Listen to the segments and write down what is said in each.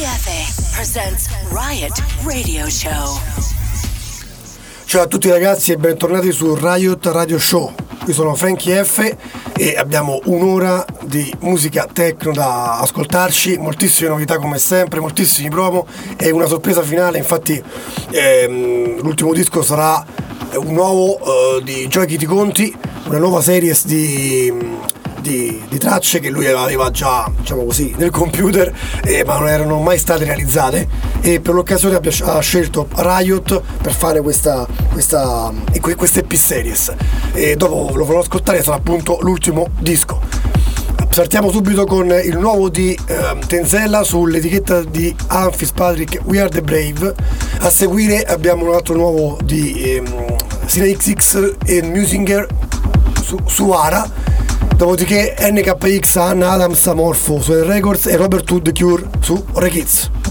F. presents Riot Radio Show. Ciao a tutti ragazzi e bentornati su Riot Radio Show. Io sono Frankie F e abbiamo un'ora di musica techno da ascoltarci, moltissime novità come sempre, moltissimi promo e una sorpresa finale, infatti ehm, l'ultimo disco sarà un nuovo eh, di Giochi di Conti, una nuova serie di di, di, tracce che lui aveva già diciamo così, nel computer eh, ma non erano mai state realizzate. E per l'occasione ha scelto Riot per fare questa, questa, queste EP series e dopo lo farò ascoltare sarà appunto l'ultimo disco. Partiamo subito con il nuovo di eh, Tenzella sull'etichetta di Alan Fitzpatrick We Are The Brave. A seguire abbiamo un altro nuovo di ehm, Sina XX e Musinger su, su Ara Dopodiché NKX, Anna Adams, Amorfo su Records e Robert Hood Cure su Rekids. Thank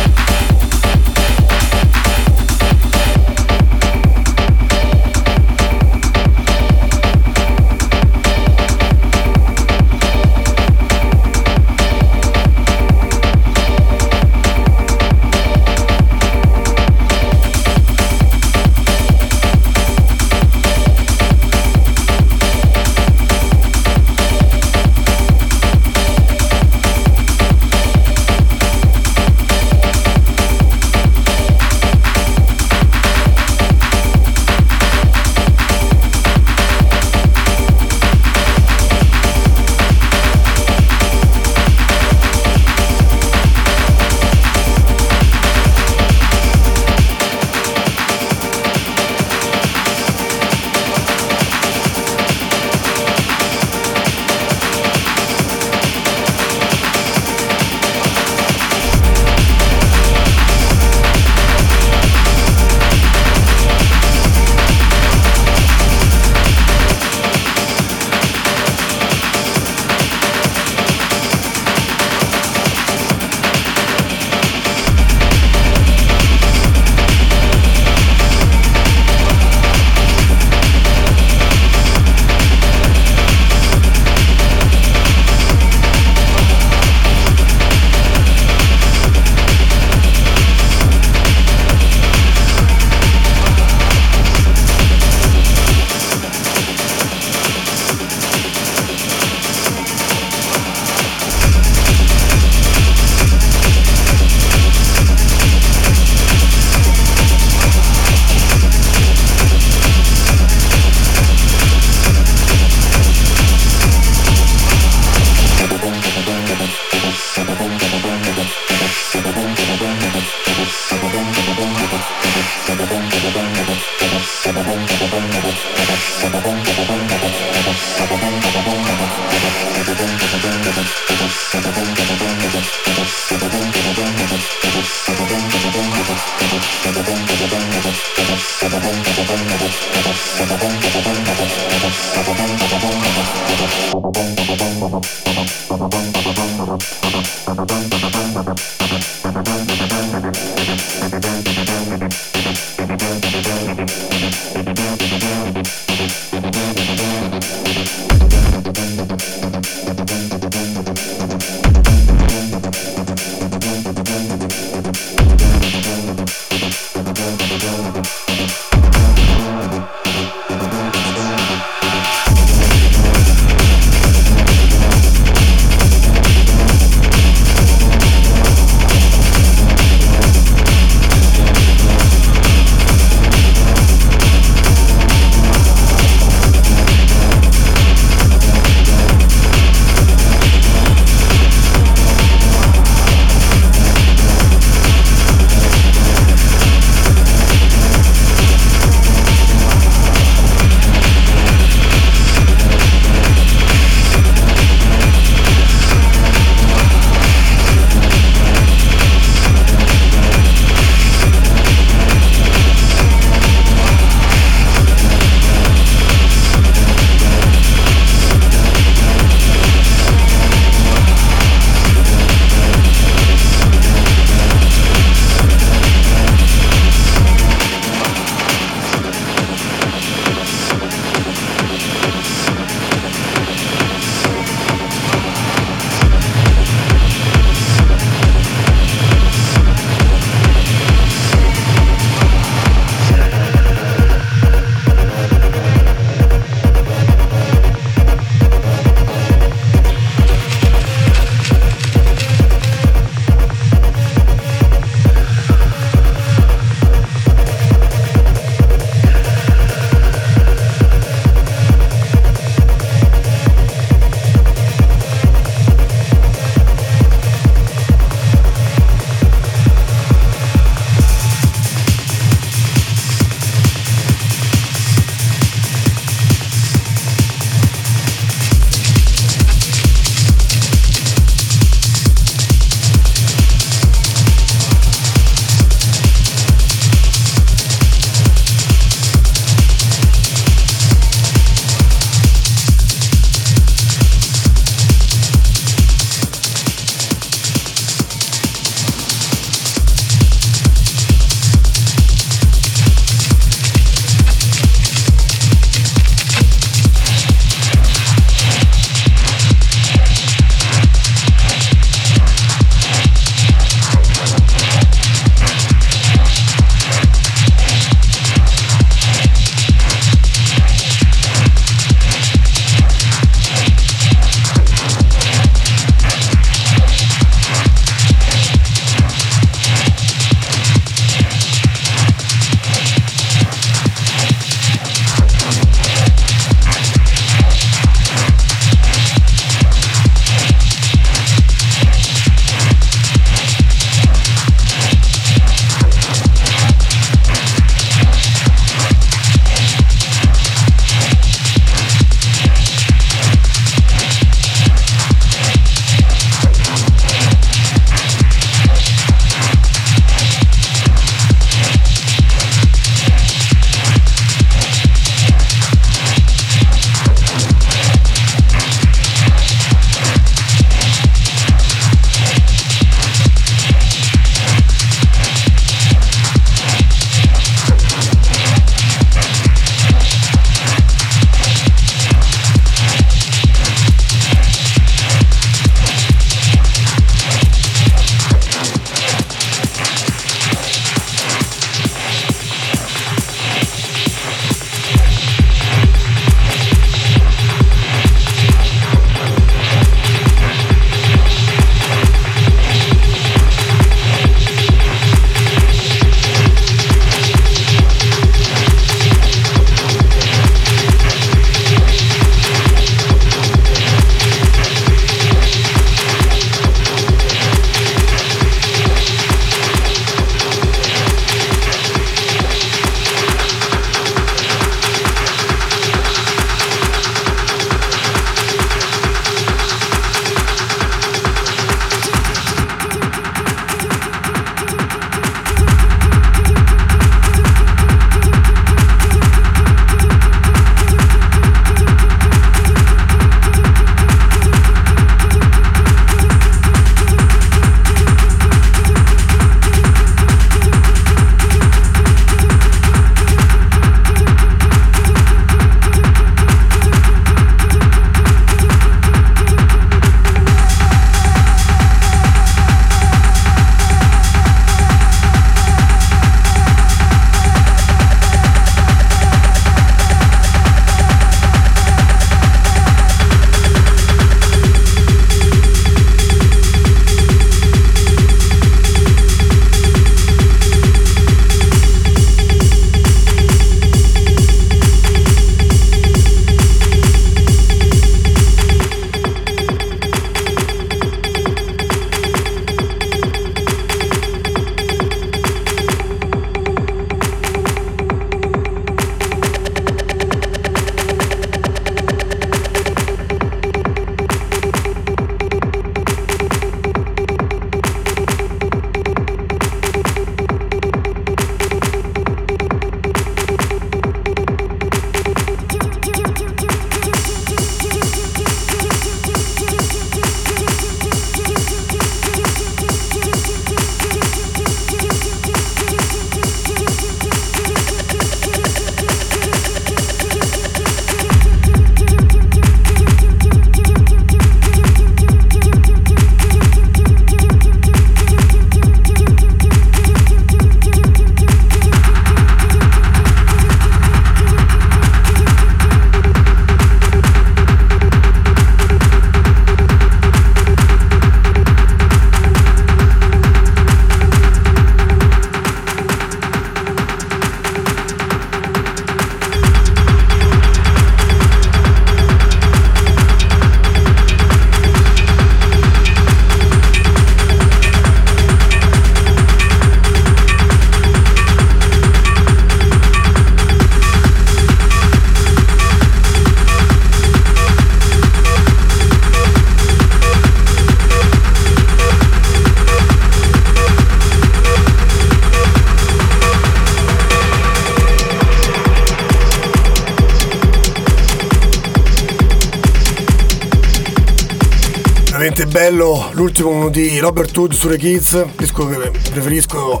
veramente bello. L'ultimo di Robert Hood su The Kids, disco che preferisco,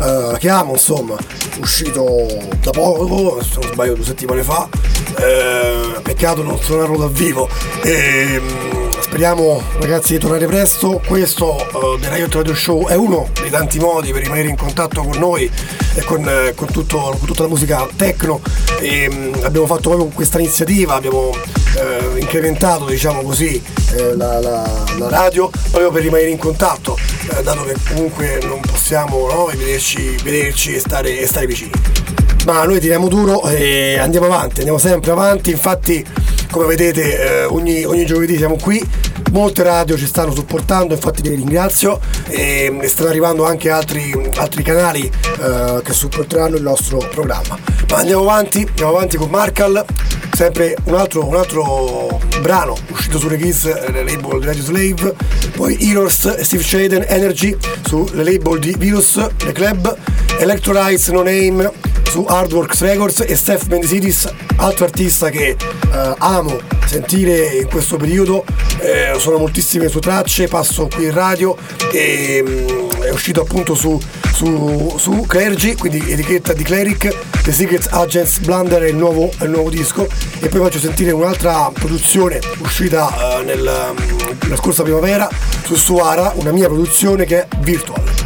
uh, che amo insomma, uscito da poco, se non sbaglio due settimane fa, uh, peccato non suonarlo dal vivo. E, um, speriamo ragazzi di tornare presto, questo uh, The Riot Radio Show è uno dei tanti modi per rimanere in contatto con noi e con, con, tutto, con tutta la musica techno. E um, abbiamo fatto proprio questa iniziativa, abbiamo eh, incrementato diciamo così eh, la, la, la, radio proprio per rimanere in contatto eh, dato che comunque non possiamo no, vederci, vederci e, stare, e stare vicini. Ma noi tiriamo duro e andiamo avanti andiamo sempre avanti. Infatti come vedete eh, ogni, ogni giovedì siamo qui. Molte radio ci stanno supportando, infatti vi ringrazio. E, e stanno arrivando anche altri, altri canali eh, che supporteranno il nostro programma. Ma andiamo avanti, andiamo avanti con Markal, sempre un altro, un altro brano uscito su eh, le label di Radio Slave, poi Heroes Steve Shaden Energy sulle label di Virus, le club, Electrolytes No Name su Hardworks Records e Steph Mendicitis, altro artista che eh, amo sentire in questo periodo, eh, sono moltissime sue tracce, passo qui in radio e mm, è uscito appunto su, su, su Clergy, quindi etichetta di Cleric, The Secret Agents Blunder è il nuovo, il nuovo disco e poi faccio sentire un'altra produzione uscita eh, nel, mm, la scorsa primavera su Suara, una mia produzione che è Virtual.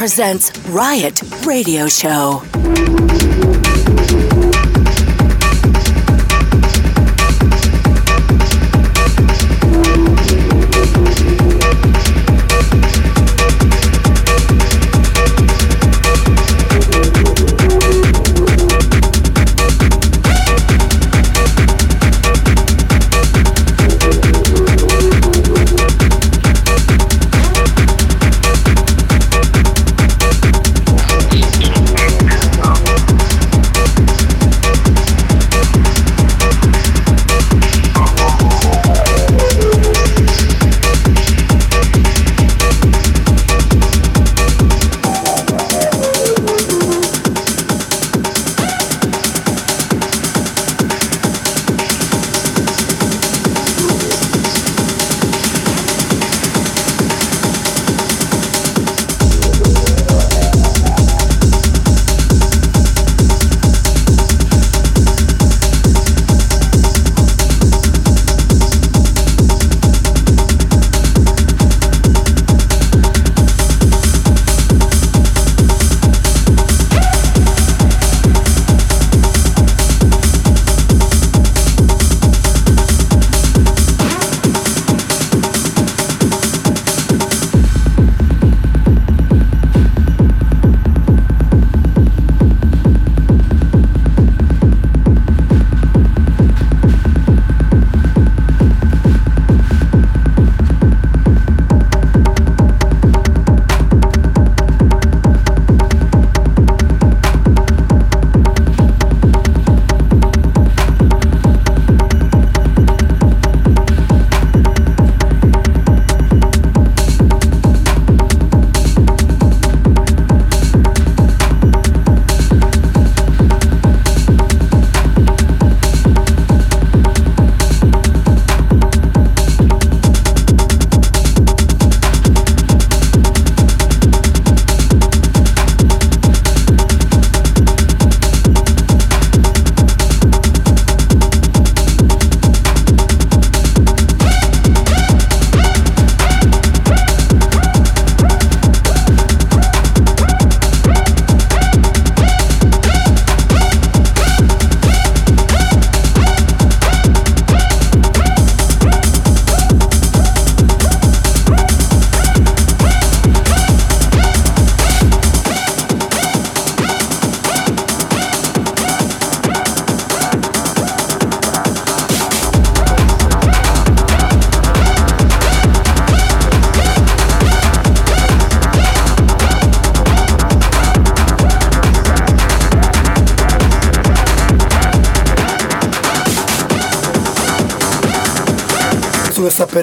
Presents Riot Radio Show.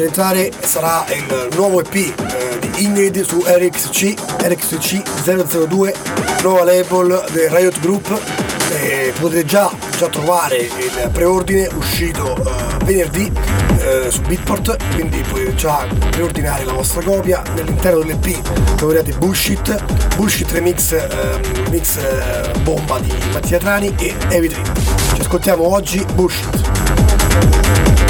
Entrare sarà il nuovo EP eh, di Ingrid su RXC, RXC 002, nuova label del Riot Group. Eh, potete già, già, trovare il preordine uscito eh, venerdì eh, su Beatport, quindi potete già preordinare la vostra copia. Nell'interno dell'EP troverete Bullshit, Bullshit Remix, ehm, mix eh, bomba di Mattia Trani e Heavy Trip. Ci ascoltiamo oggi Bullshit.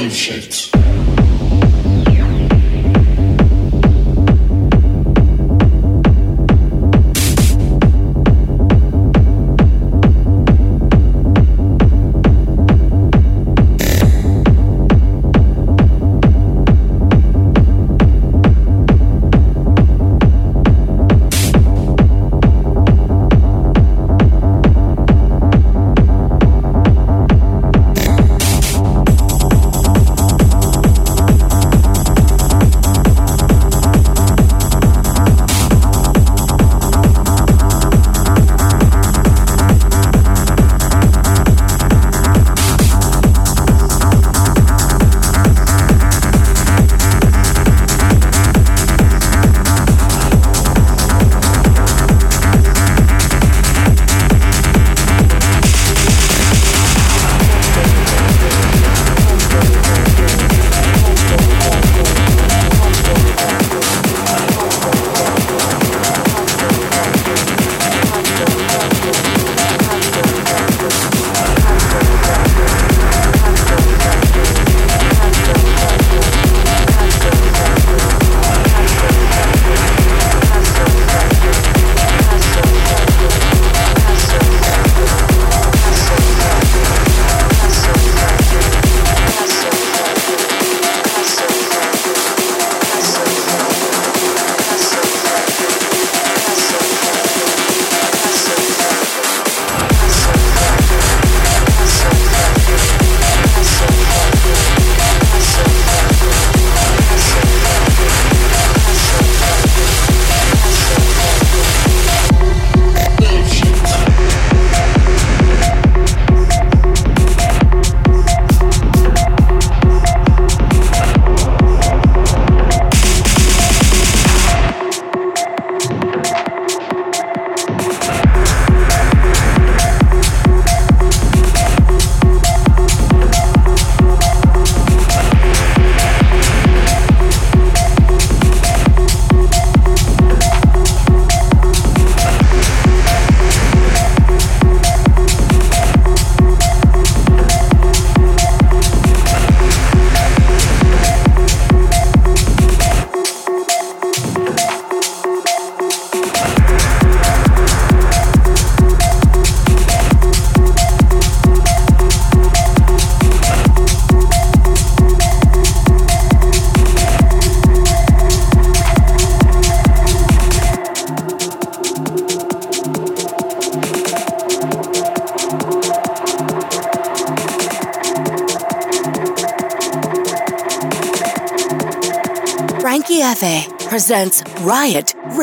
Time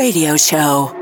Radio Show.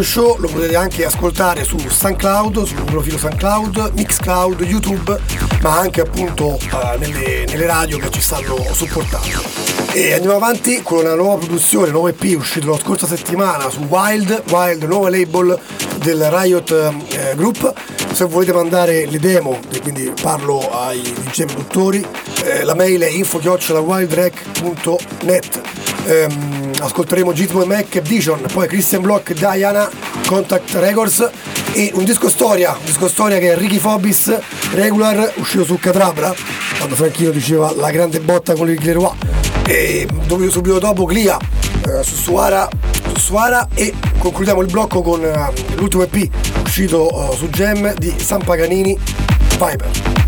Radio Show lo potete anche ascoltare su SoundCloud, sul profilo SoundCloud, Mixcloud, YouTube, ma anche appunto uh, nelle, nelle, radio che ci stanno supportando. E andiamo avanti con una nuova produzione, nuovo EP uscito la scorsa settimana su Wild, Wild, nuova label del Riot eh, Group. Se volete mandare le demo, quindi parlo ai DJ produttori, eh, la mail è info-wildrec.net. Ehm, ascolteremo Gizmo e Mac Vision, poi Christian Block, Diana, Contact Records e un disco storia, un disco storia che è Ricky Fobis Regular, uscito su Catrabra, quando Franchino diceva la grande botta con il Leroy. E subito dopo Glia eh, su, Suara, su Suara e concludiamo il blocco con uh, l'ultimo EP uscito uh, su Gem di San Paganini, Viper.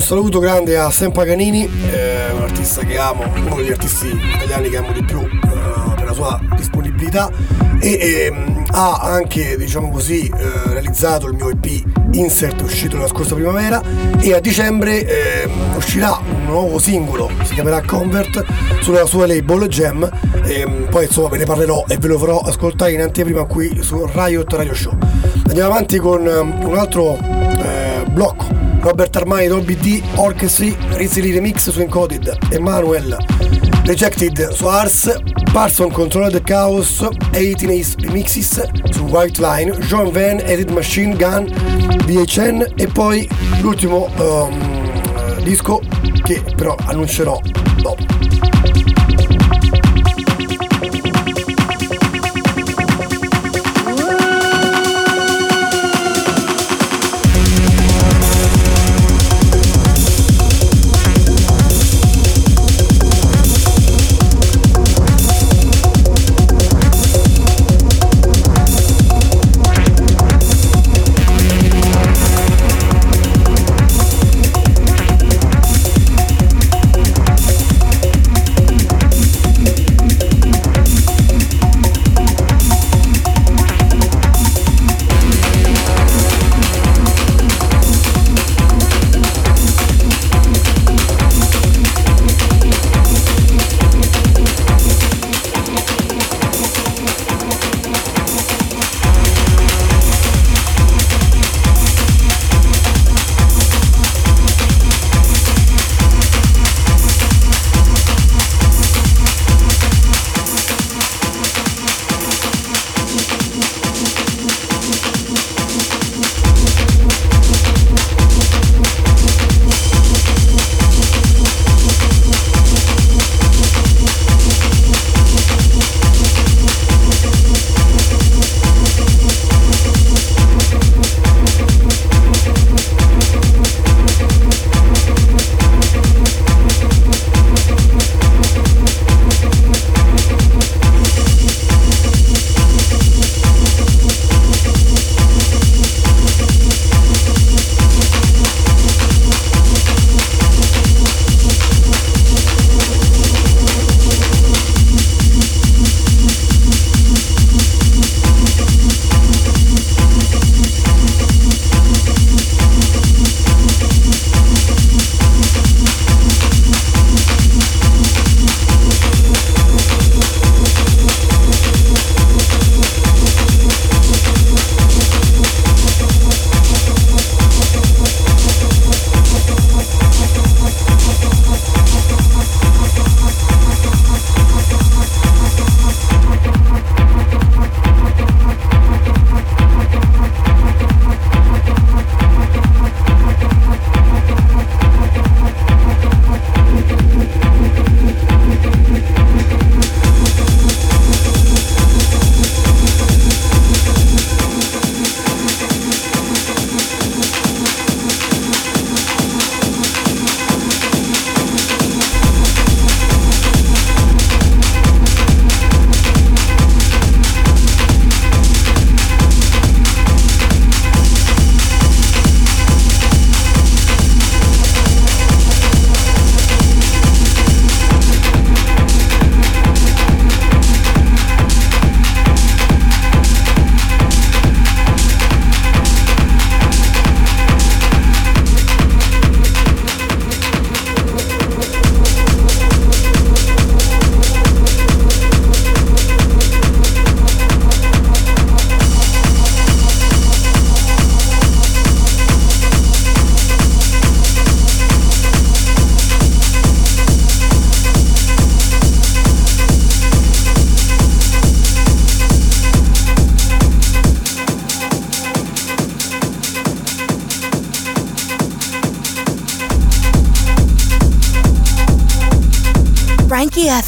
Saluto grande a Sam Paganini, eh, un artista che amo, uno degli artisti italiani che amo di più eh, per la sua disponibilità. E eh, ha anche, diciamo così, eh, realizzato il mio EP Insert uscito la scorsa primavera. E a dicembre ehm, uscirà un nuovo singolo, si chiamerà Convert, sulla sua label Gem. Ehm, poi insomma ve ne parlerò e ve lo farò ascoltare in anteprima qui su Riot Radio Show. Andiamo avanti con um, un altro eh, blocco Robert Armani, Dobby D, Orchestry, Rizzoli Remix su Encoded, Emanuel, Rejected su Ars, Parson Control the Chaos, 18 Ace Remixes su White Line, John Van, Edit Machine Gun, VHN e poi l'ultimo um, disco che però annuncerò dopo.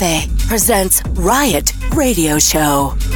F. presents Riot Radio Show.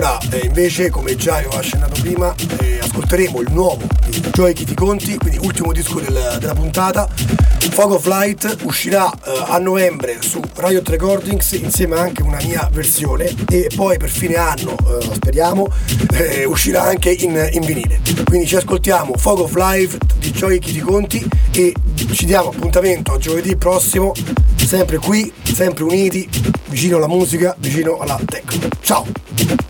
Ora eh, invece, come già avevo accennato prima, eh, ascolteremo il nuovo di Kitty Conti, quindi ultimo disco del, della puntata. Fog of Light uscirà eh, a novembre su Riot Recordings insieme anche una mia versione e poi per fine anno, eh, speriamo, eh, uscirà anche in, in, vinile. Quindi ci ascoltiamo Fog of Life di Joy Kitty Conti e ci diamo appuntamento a giovedì prossimo, sempre qui, sempre uniti, vicino alla musica, vicino alla tecnica. Ciao!